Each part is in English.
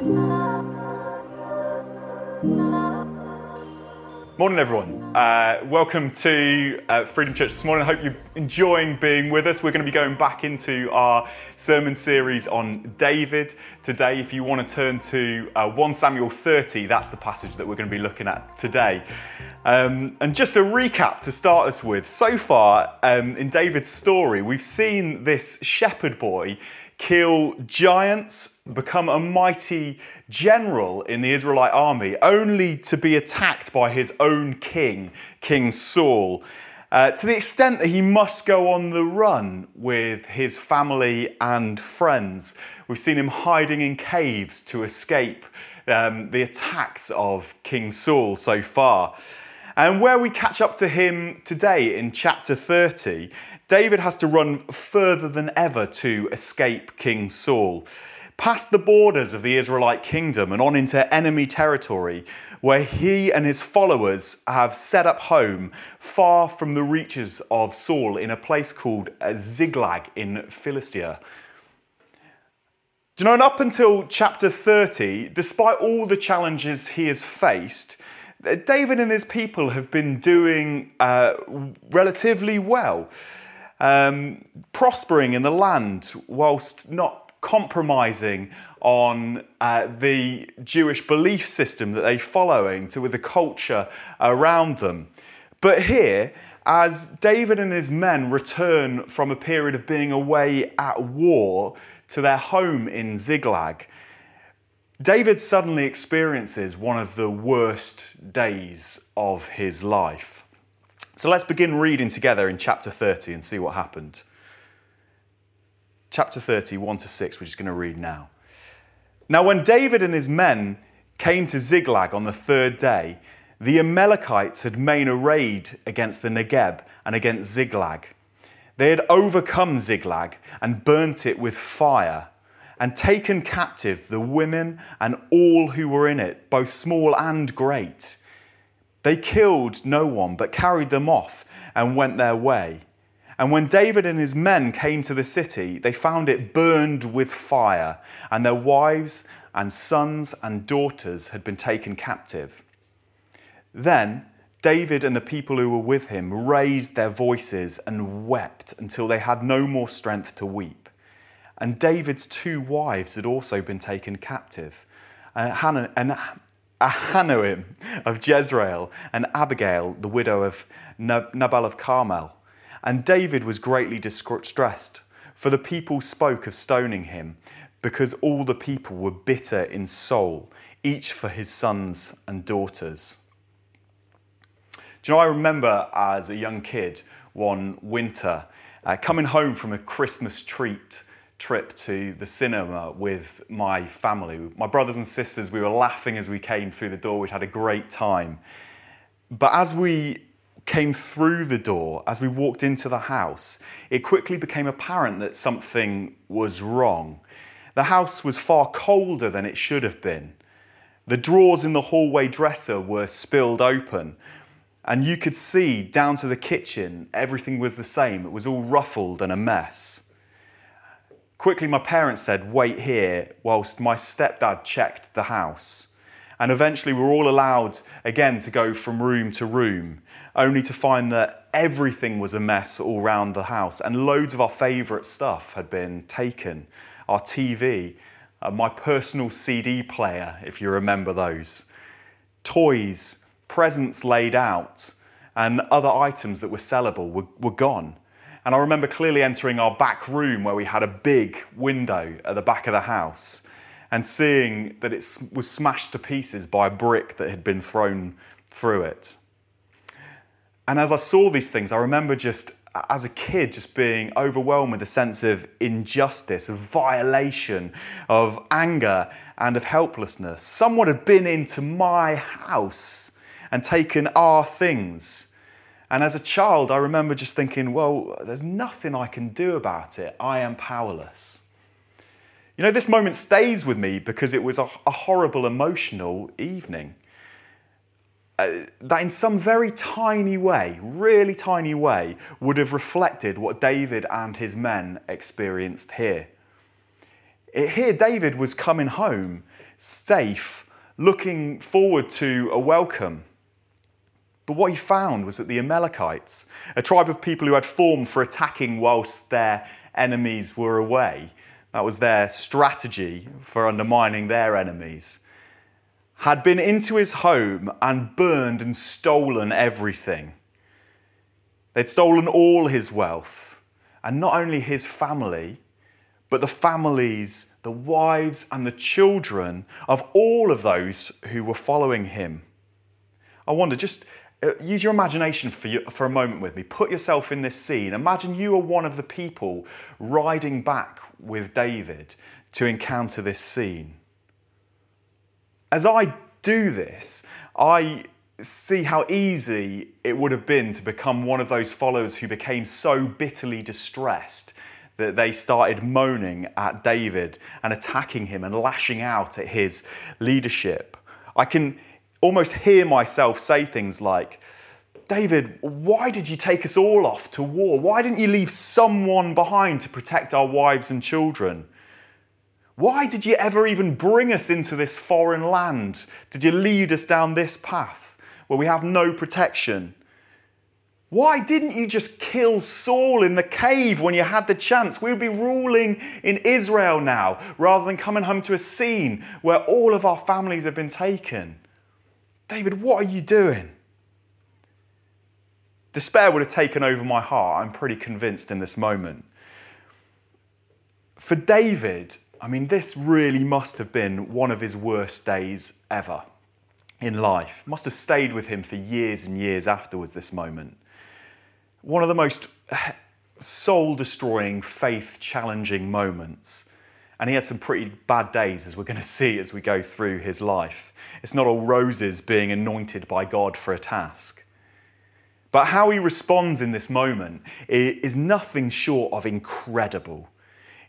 Morning, everyone. Uh, welcome to uh, Freedom Church this morning. I hope you're enjoying being with us. We're going to be going back into our sermon series on David today. If you want to turn to uh, 1 Samuel 30, that's the passage that we're going to be looking at today. Um, and just a recap to start us with. So far um, in David's story, we've seen this shepherd boy kill giants, become a mighty general in the Israelite army, only to be attacked by his own king, King Saul. Uh, to the extent that he must go on the run with his family and friends. We've seen him hiding in caves to escape um, the attacks of King Saul so far. And where we catch up to him today in chapter 30 David has to run further than ever to escape King Saul, past the borders of the Israelite kingdom and on into enemy territory, where he and his followers have set up home far from the reaches of Saul in a place called Ziklag in Philistia. Do you know, and up until chapter 30, despite all the challenges he has faced, David and his people have been doing uh, relatively well um, prospering in the land whilst not compromising on uh, the Jewish belief system that they're following to with the culture around them. But here, as David and his men return from a period of being away at war to their home in Ziklag, David suddenly experiences one of the worst days of his life. So let's begin reading together in chapter 30 and see what happened. Chapter 30, 1 to 6, we're just going to read now. Now, when David and his men came to Ziklag on the third day, the Amalekites had made a raid against the Negeb and against Ziklag. They had overcome Ziklag and burnt it with fire, and taken captive the women and all who were in it, both small and great. They killed no one, but carried them off and went their way. And when David and his men came to the city, they found it burned with fire, and their wives and sons and daughters had been taken captive. Then David and the people who were with him raised their voices and wept until they had no more strength to weep. And David's two wives had also been taken captive. And Hannah, and Ahinoam of Jezreel, and Abigail, the widow of Nabal of Carmel. And David was greatly distressed, for the people spoke of stoning him, because all the people were bitter in soul, each for his sons and daughters. Do you know, I remember as a young kid one winter uh, coming home from a Christmas treat trip to the cinema with my family. My brothers and sisters, we were laughing as we came through the door. We'd had a great time. But as we came through the door, as we walked into the house, it quickly became apparent that something was wrong. The house was far colder than it should have been. The drawers in the hallway dresser were spilled open, and you could see down to the kitchen, everything was the same. It was all ruffled and a mess. Quickly, my parents said, Wait here, whilst my stepdad checked the house. And eventually, we were all allowed again to go from room to room, only to find that everything was a mess all round the house, and loads of our favourite stuff had been taken our TV, uh, my personal CD player, if you remember those, toys, presents laid out, and other items that were sellable were, were gone. And I remember clearly entering our back room where we had a big window at the back of the house and seeing that it was smashed to pieces by a brick that had been thrown through it. And as I saw these things, I remember just as a kid just being overwhelmed with a sense of injustice, of violation, of anger, and of helplessness. Someone had been into my house and taken our things and as a child, I remember just thinking, well, there's nothing I can do about it. I am powerless. You know, this moment stays with me because it was a, a horrible emotional evening. Uh, that in some very tiny way, really tiny way, would have reflected what David and his men experienced here. It, here, David was coming home safe, looking forward to a welcome. But what he found was that the Amalekites, a tribe of people who had formed for attacking whilst their enemies were away, that was their strategy for undermining their enemies, had been into his home and burned and stolen everything. They'd stolen all his wealth, and not only his family, but the families, the wives, and the children of all of those who were following him. I wonder, just Uh, use your imagination for, you, for a moment with me. Put yourself in this scene. Imagine you are one of the people riding back with David to encounter this scene. As I do this, I see how easy it would have been to become one of those followers who became so bitterly distressed that they started moaning at David and attacking him and lashing out at his leadership. I can almost hear myself say things like, David, why did you take us all off to war? Why didn't you leave someone behind to protect our wives and children? Why did you ever even bring us into this foreign land? Did you lead us down this path where we have no protection? Why didn't you just kill Saul in the cave when you had the chance? We would be ruling in Israel now rather than coming home to a scene where all of our families have been taken. David, what are you doing? Despair would have taken over my heart, I'm pretty convinced in this moment. For David, I mean, this really must have been one of his worst days ever in life. Must have stayed with him for years and years afterwards, this moment. One of the most soul destroying, faith challenging moments and he had some pretty bad days, as we're going to see as we go through his life. It's not all roses being anointed by God for a task. But how he responds in this moment is nothing short of incredible.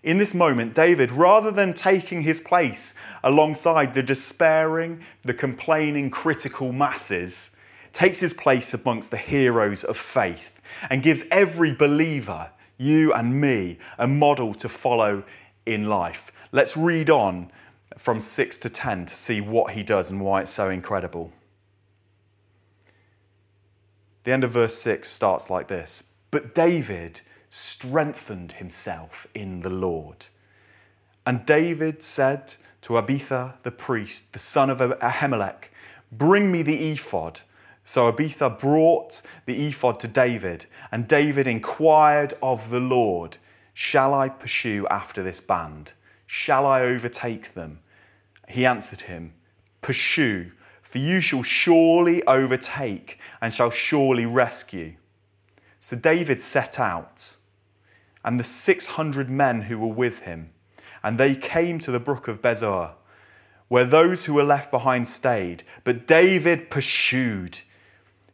In this moment, David, rather than taking his place alongside the despairing, the complaining, critical masses, takes his place amongst the heroes of faith and gives every believer, you and me, a model to follow in life. Let's read on from 6 to 10 to see what he does and why it's so incredible. The end of verse 6 starts like this But David strengthened himself in the Lord. And David said to Abiathar the priest, the son of Ahimelech, Bring me the ephod. So Abiathar brought the ephod to David, and David inquired of the Lord. Shall I pursue after this band? Shall I overtake them? He answered him, Pursue, for you shall surely overtake and shall surely rescue. So David set out, and the 600 men who were with him, and they came to the brook of Besor, where those who were left behind stayed. But David pursued,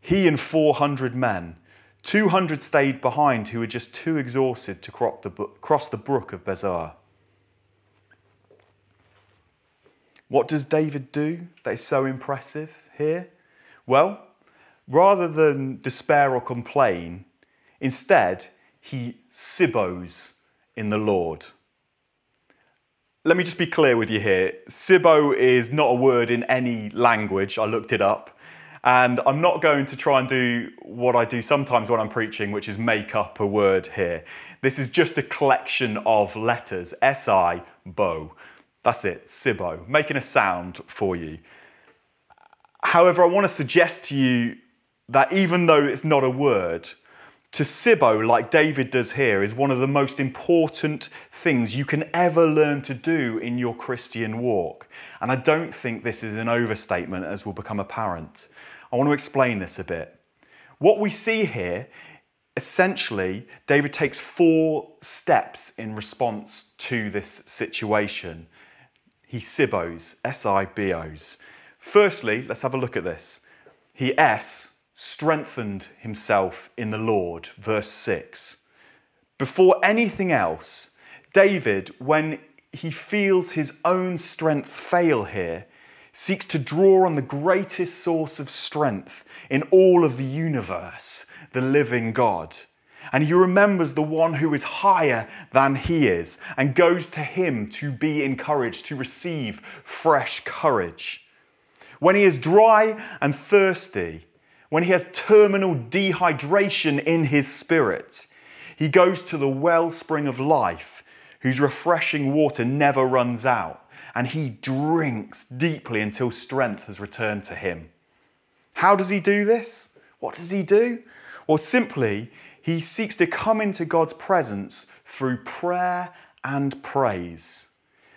he and 400 men 200 stayed behind who were just too exhausted to cross the brook of Besor. What does David do that is so impressive here? Well, rather than despair or complain, instead, he sibos in the Lord. Let me just be clear with you here. Sibo is not a word in any language. I looked it up. And I'm not going to try and do what I do sometimes when I'm preaching, which is make up a word here. This is just a collection of letters S I, bo. That's it, Sibo, making a sound for you. However, I want to suggest to you that even though it's not a word, to Sibo, like David does here, is one of the most important things you can ever learn to do in your Christian walk. And I don't think this is an overstatement, as will become apparent. I want to explain this a bit. What we see here, essentially, David takes four steps in response to this situation. He sibos, S I B O's. Firstly, let's have a look at this. He S, strengthened himself in the Lord, verse 6. Before anything else, David, when he feels his own strength fail here, seeks to draw on the greatest source of strength in all of the universe, the living God. And he remembers the one who is higher than he is and goes to him to be encouraged, to receive fresh courage. When he is dry and thirsty, when he has terminal dehydration in his spirit, he goes to the wellspring of life, whose refreshing water never runs out, and he drinks deeply until strength has returned to him. How does he do this? What does he do? Well, simply, he seeks to come into God's presence through prayer and praise.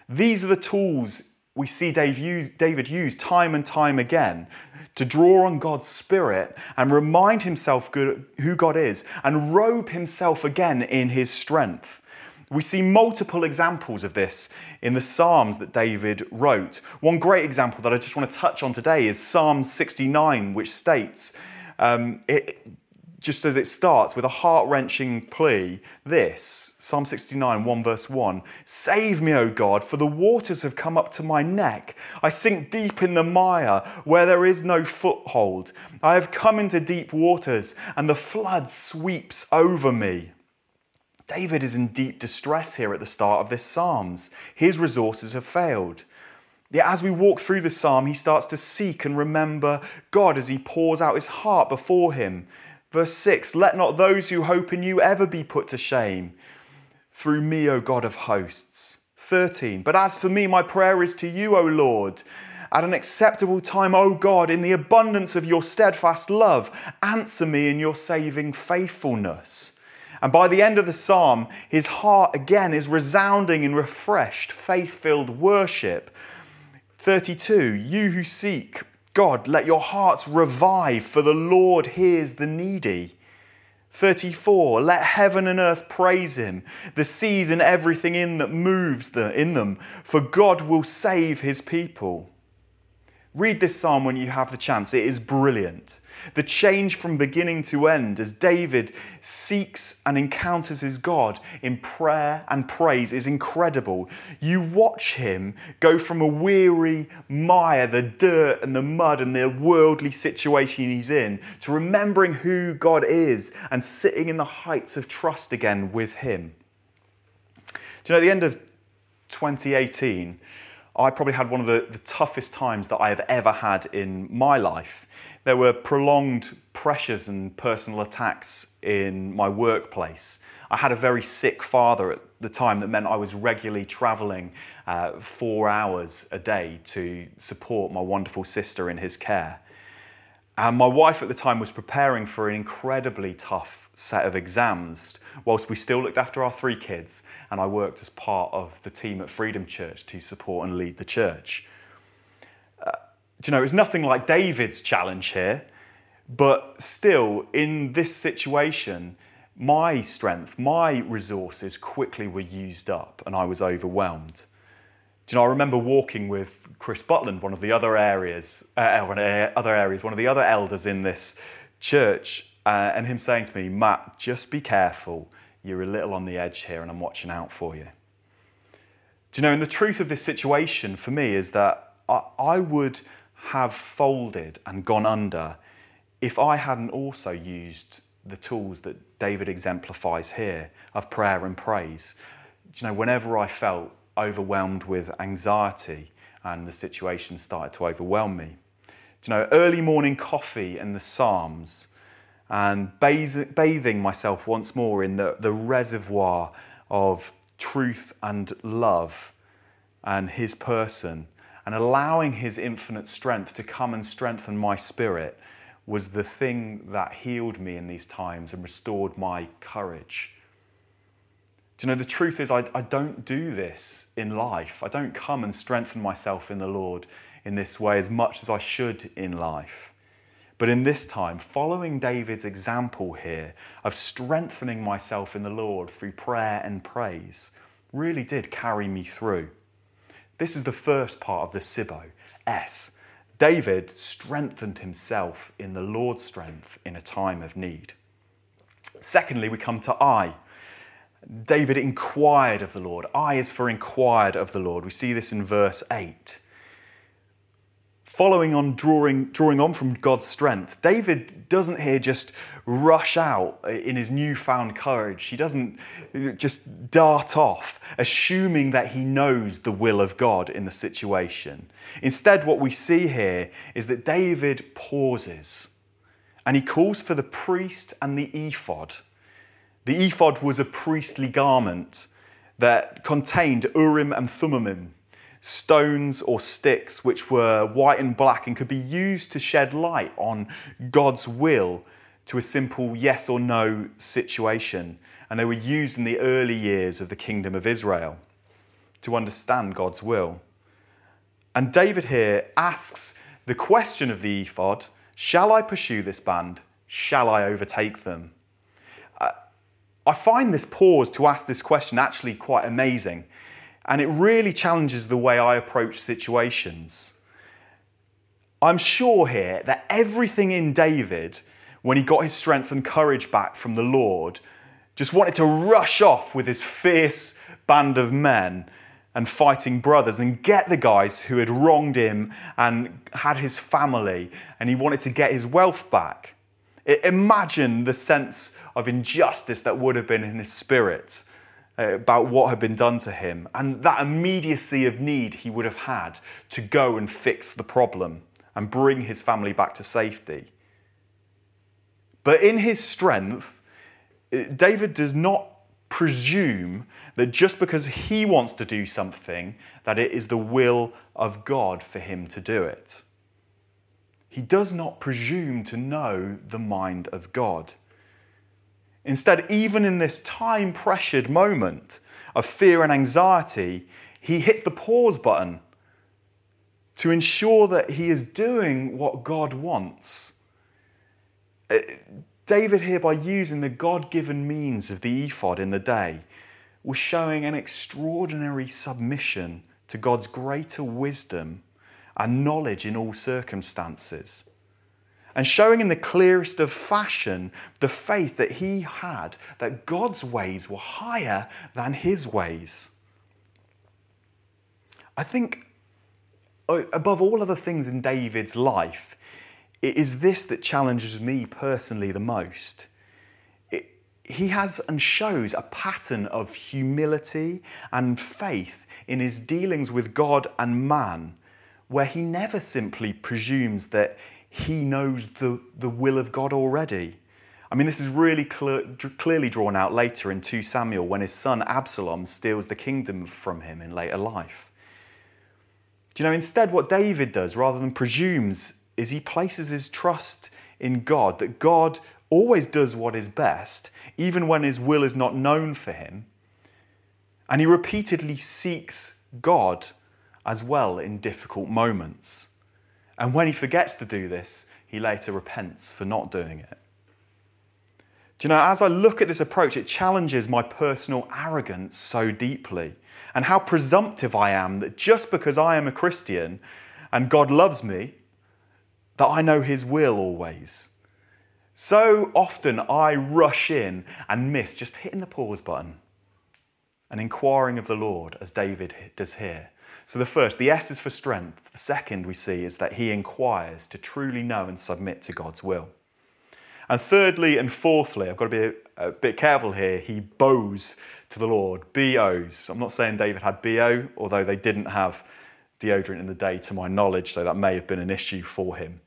These are the tools we see David use time and time again to draw on God's Spirit and remind himself who God is and robe himself again in his strength. We see multiple examples of this in the Psalms that David wrote. One great example that I just want to touch on today is Psalm 69, which states, um, it, just as it starts with a heart wrenching plea, this Psalm 69, 1 verse 1 Save me, O God, for the waters have come up to my neck. I sink deep in the mire where there is no foothold. I have come into deep waters, and the flood sweeps over me. David is in deep distress here at the start of this Psalms. His resources have failed. Yet as we walk through the psalm, he starts to seek and remember God as he pours out his heart before him. Verse 6 Let not those who hope in you ever be put to shame through me, O God of hosts. 13 But as for me, my prayer is to you, O Lord. At an acceptable time, O God, in the abundance of your steadfast love, answer me in your saving faithfulness. And by the end of the psalm, his heart again is resounding in refreshed, faith filled worship. 32 You who seek God, let your hearts revive, for the Lord hears the needy. 34 Let heaven and earth praise him, the seas and everything in that moves in them, for God will save his people. Read this psalm when you have the chance. It is brilliant. The change from beginning to end as David seeks and encounters his God in prayer and praise is incredible. You watch him go from a weary mire, the dirt and the mud and the worldly situation he's in, to remembering who God is and sitting in the heights of trust again with him. Do you know, at the end of 2018, I probably had one of the, the toughest times that I have ever had in my life. There were prolonged pressures and personal attacks in my workplace. I had a very sick father at the time that meant I was regularly travelling uh, four hours a day to support my wonderful sister in his care. And my wife at the time was preparing for an incredibly tough set of exams, whilst we still looked after our three kids, and I worked as part of the team at Freedom Church to support and lead the church. Uh, you know, it's nothing like David's challenge here, but still, in this situation, my strength, my resources quickly were used up, and I was overwhelmed. Do you know, I remember walking with Chris Butland, one of the other areas, uh, uh other areas, one of the other elders in this church, uh, and him saying to me, Matt, just be careful. You're a little on the edge here, and I'm watching out for you. Do you know, and the truth of this situation for me is that I, I would have folded and gone under if I hadn't also used the tools that David exemplifies here of prayer and praise. You know, whenever I felt overwhelmed with anxiety and the situation started to overwhelm me, you know, early morning coffee and the Psalms and bathing myself once more in the, the reservoir of truth and love and his person and allowing his infinite strength to come and strengthen my spirit was the thing that healed me in these times and restored my courage. Do you know, the truth is, I, I don't do this in life. I don't come and strengthen myself in the Lord in this way as much as I should in life. But in this time, following David's example here of strengthening myself in the Lord through prayer and praise, really did carry me through. This is the first part of the Sibo, S. David strengthened himself in the Lord's strength in a time of need. Secondly, we come to I. David inquired of the Lord. I is for inquired of the Lord. We see this in verse 8. Following on, drawing, drawing on from God's strength, David doesn't here just rush out in his newfound courage. He doesn't just dart off, assuming that he knows the will of God in the situation. Instead, what we see here is that David pauses and he calls for the priest and the ephod. The ephod was a priestly garment that contained Urim and Thummim, stones or sticks which were white and black and could be used to shed light on God's will to a simple yes or no situation. And they were used in the early years of the kingdom of Israel to understand God's will. And David here asks the question of the ephod Shall I pursue this band? Shall I overtake them? Uh, I find this pause to ask this question actually quite amazing. And it really challenges the way I approach situations. I'm sure here that everything in David, when he got his strength and courage back from the Lord, just wanted to rush off with his fierce band of men and fighting brothers and get the guys who had wronged him and had his family, and he wanted to get his wealth back. Imagine the sense of injustice that would have been in his spirit about what had been done to him, and that immediacy of need he would have had to go and fix the problem and bring his family back to safety. But in his strength, uh, David does not presume that just because he wants to do something, that it is the will of God for him to do it. He does not presume to know the mind of God. Instead, even in this time pressured moment of fear and anxiety, he hits the pause button to ensure that he is doing what God wants. Uh, David, here, by using the God given means of the ephod in the day, was showing an extraordinary submission to God's greater wisdom and knowledge in all circumstances. And showing in the clearest of fashion the faith that he had that God's ways were higher than his ways. I think, uh, above all other things in David's life, it is this that challenges me personally the most. It, he has and shows a pattern of humility and faith in his dealings with God and man, where he never simply presumes that he knows the, the will of God already. I mean, this is really cl- clearly drawn out later in 2 Samuel when his son Absalom steals the kingdom from him in later life. Do you know, instead, what David does, rather than presumes is he places his trust in God, that God always does what is best, even when his will is not known for him. And he repeatedly seeks God as well in difficult moments. And when he forgets to do this, he later repents for not doing it. Do you know, as I look at this approach, it challenges my personal arrogance so deeply and how presumptive I am that just because I am a Christian and God loves me, that I know His will always. So often I rush in and miss just hitting the pause button and inquiring of the Lord, as David does here. So, the first, the S is for strength. The second we see is that he inquires to truly know and submit to God's will. And thirdly and fourthly, I've got to be a, a bit careful here, he bows to the Lord. BOs. I'm not saying David had BO, although they didn't have deodorant in the day to my knowledge, so that may have been an issue for him.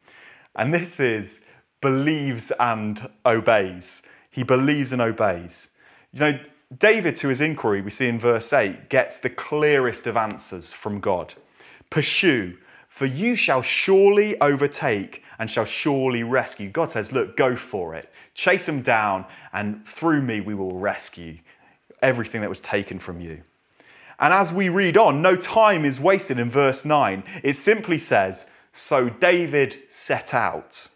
And this is believes and obeys. He believes and obeys. You know, David, to his inquiry, we see in verse 8, gets the clearest of answers from God. Pursue, for you shall surely overtake and shall surely rescue. God says, Look, go for it. Chase them down, and through me we will rescue everything that was taken from you. And as we read on, no time is wasted in verse 9. It simply says, so David set out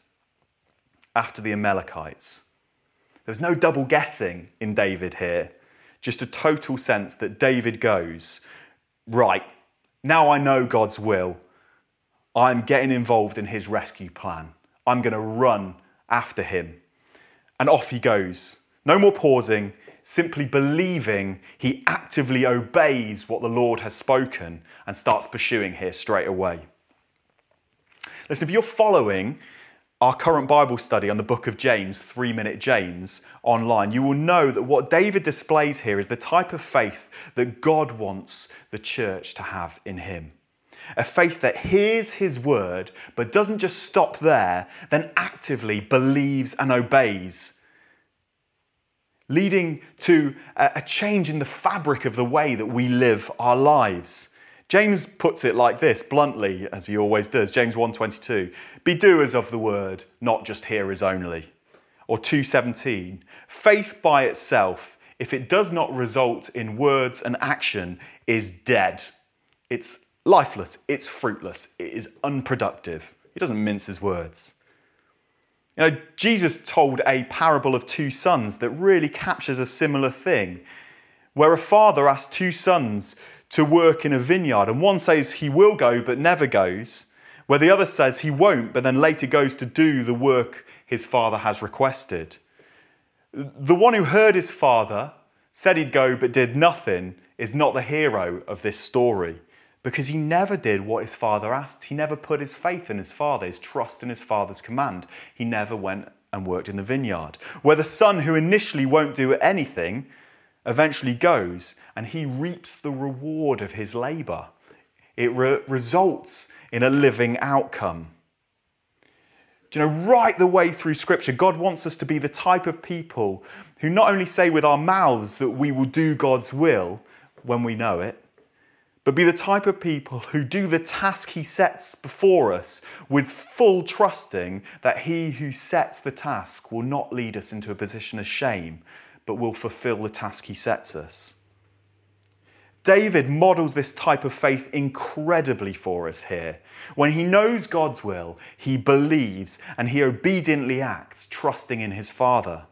after the Amalekites. There's no double guessing in David here, just a total sense that David goes, right, now I know God's will. I'm getting involved in his rescue plan. I'm going to run after him. And off he goes. No more pausing, simply believing he actively obeys what the Lord has spoken and starts pursuing here straight away. Listen, if you're following our current Bible study on the book of James, Three Minute James, online, you will know that what David displays here is the type of faith that God wants the church to have in him. A faith that hears his word, but doesn't just stop there, then actively believes and obeys, leading to a change in the fabric of the way that we live our lives. James puts it like this, bluntly, as he always does. James 1:22, "Be doers of the word, not just hearers only." Or 2:17, "Faith by itself, if it does not result in words and action, is dead. It's lifeless, it's fruitless, it is unproductive." He doesn't mince his words. You know, Jesus told a parable of two sons that really captures a similar thing, where a father asked two sons to work in a vineyard. And one says he will go but never goes, where the other says he won't but then later goes to do the work his father has requested. The one who heard his father, said he'd go but did nothing, is not the hero of this story because he never did what his father asked. He never put his faith in his father, his trust in his father's command. He never went and worked in the vineyard. Where the son who initially won't do anything eventually goes and he reaps the reward of his labor. It re- results in a living outcome. Do you know, right the way through Scripture, God wants us to be the type of people who not only say with our mouths that we will do God's will when we know it, but be the type of people who do the task He sets before us with full trusting that He who sets the task will not lead us into a position of shame, but will fulfill the task he sets us. David models this type of faith incredibly for us here. When he knows God's will, he believes and he obediently acts, trusting in his Father.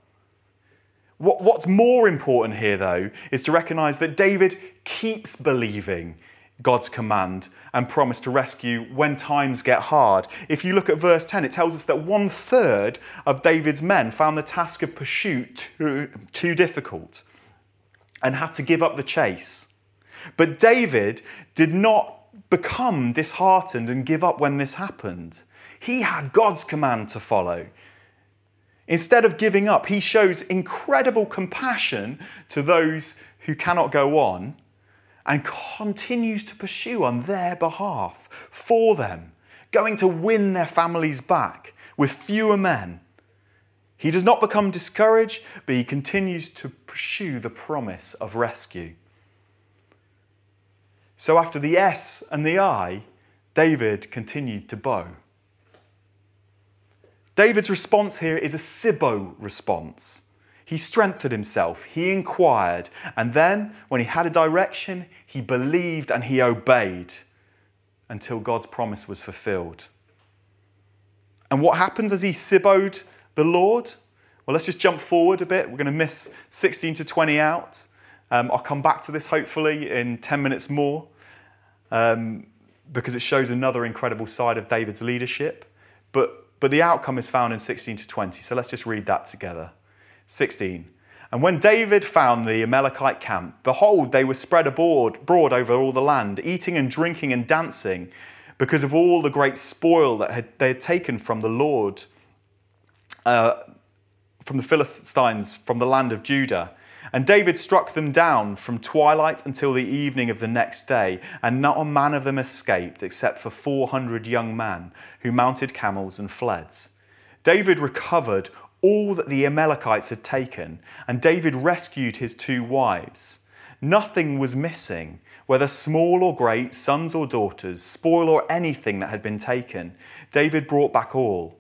What's more important here, though, is to recognize that David keeps believing God's command and promise to rescue when times get hard. If you look at verse 10, it tells us that one third of David's men found the task of pursuit too, too difficult and had to give up the chase. But David did not become disheartened and give up when this happened. He had God's command to follow. Instead of giving up, he shows incredible compassion to those who cannot go on and continues to pursue on their behalf for them, going to win their families back with fewer men. He does not become discouraged, but he continues to pursue the promise of rescue. So after the S and the I, David continued to bow. David's response here is a Sibo response. He strengthened himself, he inquired, and then, when he had a direction, he believed and he obeyed until God's promise was fulfilled. And what happens as he siboed the Lord? Well, let's just jump forward a bit. We're going to miss 16 to 20 out. Um, I'll come back to this hopefully in 10 minutes more um, because it shows another incredible side of David's leadership. But, but the outcome is found in 16 to 20. So let's just read that together. 16. And when David found the Amalekite camp, behold, they were spread abroad, abroad over all the land, eating and drinking and dancing, because of all the great spoil that had, they had taken from the Lord, uh, from the Philistines, from the land of Judah. And David struck them down from twilight until the evening of the next day, and not a man of them escaped, except for 400 young men who mounted camels and fled. David recovered all that the Amalekites had taken, and David rescued his two wives. Nothing was missing, whether small or great, sons or daughters, spoil or anything that had been taken. David brought back all.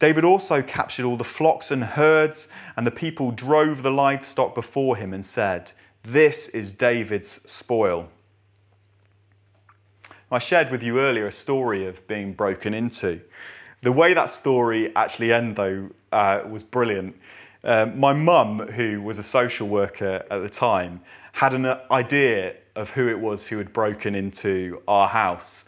David also captured all the flocks and herds, and the people drove the livestock before him and said, This is David's spoil. I shared with you earlier a story of being broken into. The way that story actually ended, though, uh, was brilliant. Uh, my mum, who was a social worker at the time, had an idea of who it was who had broken into our house.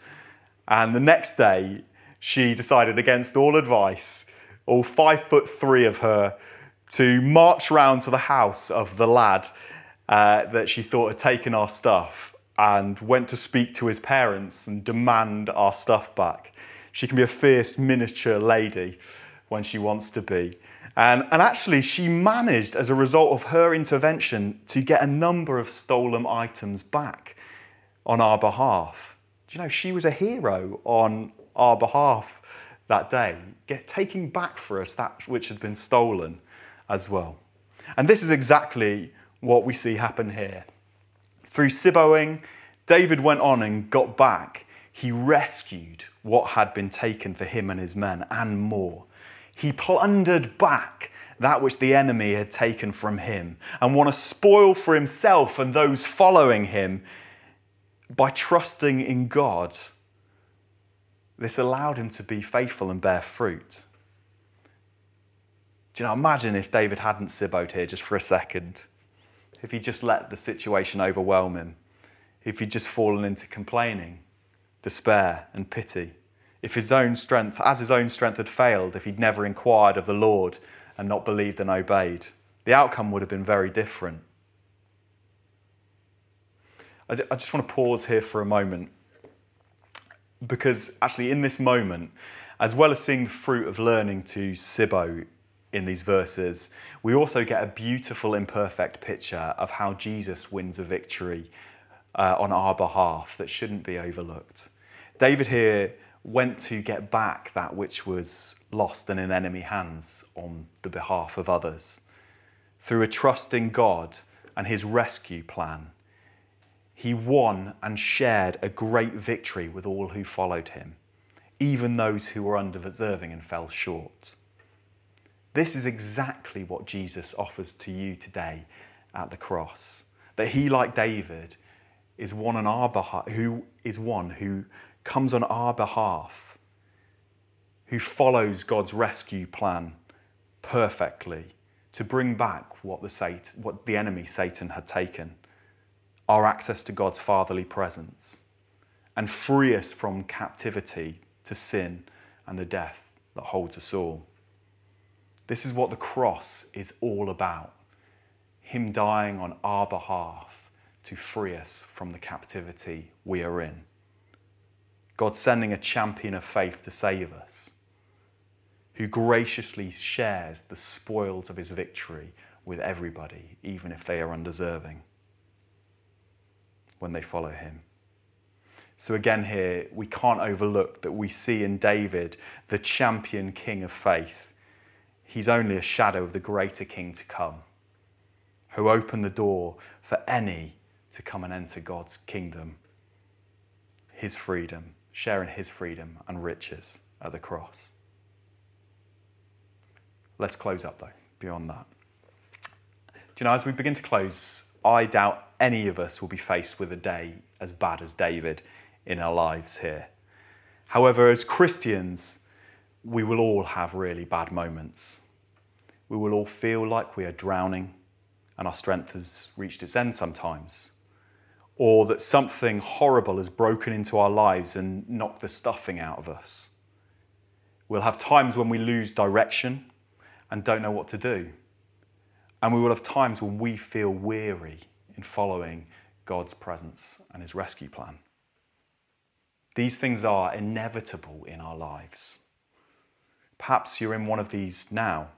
And the next day, she decided, against all advice, all five foot three of her, to march round to the house of the lad uh, that she thought had taken our stuff and went to speak to his parents and demand our stuff back. She can be a fierce miniature lady when she wants to be. And, and actually, she managed, as a result of her intervention, to get a number of stolen items back on our behalf. Do you know, she was a hero on our behalf that day, get, taking back for us that which had been stolen as well. And this is exactly what we see happen here. Through Siboing, David went on and got back. He rescued what had been taken for him and his men and more. He plundered back that which the enemy had taken from him and won a spoil for himself and those following him by trusting in God. This allowed him to be faithful and bear fruit. Do you know, imagine if David hadn't siboed here just for a second, if he just let the situation overwhelm him, if he'd just fallen into complaining, despair, and pity if his own strength, as his own strength had failed, if he'd never inquired of the Lord and not believed and obeyed, the outcome would have been very different. I just want to pause here for a moment because actually, in this moment, as well as seeing the fruit of learning to Sibo in these verses, we also get a beautiful, imperfect picture of how Jesus wins a victory uh, on our behalf that shouldn't be overlooked. David here went to get back that which was lost and in enemy hands on the behalf of others. Through a trust in God and his rescue plan, he won and shared a great victory with all who followed him, even those who were undeserving and fell short. This is exactly what Jesus offers to you today at the cross. That he, like David, is one on our behalf, who is one who comes on our behalf, who follows God's rescue plan perfectly to bring back what the, what the enemy Satan had taken, our access to God's fatherly presence, and free us from captivity to sin and the death that holds us all. This is what the cross is all about Him dying on our behalf to free us from the captivity we are in. God sending a champion of faith to save us, who graciously shares the spoils of his victory with everybody, even if they are undeserving, when they follow him. So, again, here, we can't overlook that we see in David the champion king of faith. He's only a shadow of the greater king to come, who opened the door for any to come and enter God's kingdom, his freedom, sharing his freedom and riches at the cross. Let's close up, though, beyond that. Do you know, as we begin to close, I doubt any of us will be faced with a day as bad as David in our lives here. However, as Christians, we will all have really bad moments. We will all feel like we are drowning and our strength has reached its end sometimes or that something horrible has broken into our lives and knocked the stuffing out of us. We'll have times when we lose direction and don't know what to do. And we will have times when we feel weary in following God's presence and His rescue plan. These things are inevitable in our lives. Perhaps you're in one of these now.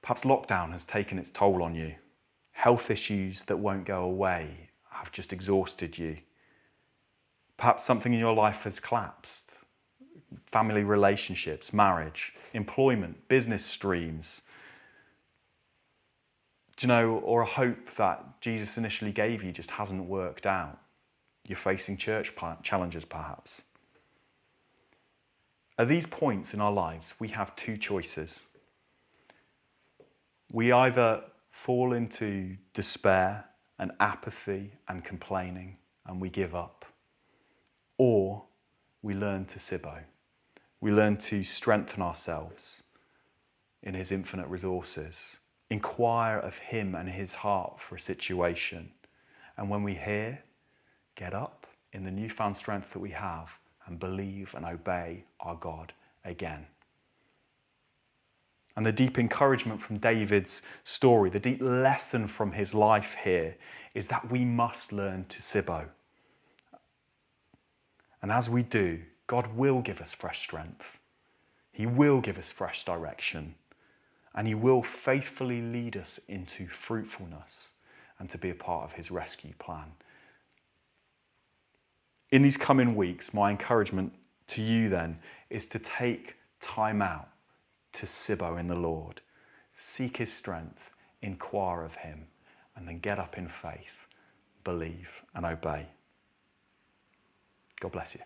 Perhaps lockdown has taken its toll on you. Health issues that won't go away have just exhausted you. Perhaps something in your life has collapsed family relationships, marriage, employment, business streams. Do you know, or a hope that Jesus initially gave you just hasn't worked out? You're facing church challenges, perhaps. At these points in our lives, we have two choices. We either fall into despair and apathy and complaining and we give up. Or we learn to Sibo. We learn to strengthen ourselves in His infinite resources, inquire of Him and His heart for a situation. And when we hear, get up in the newfound strength that we have and believe and obey our God again. And the deep encouragement from David's story, the deep lesson from his life here, is that we must learn to Sibo. And as we do, God will give us fresh strength. He will give us fresh direction. And He will faithfully lead us into fruitfulness and to be a part of His rescue plan. In these coming weeks, my encouragement to you then is to take time out to Sibo in the Lord, seek His strength, inquire of Him, and then get up in faith, believe, and obey. God bless you.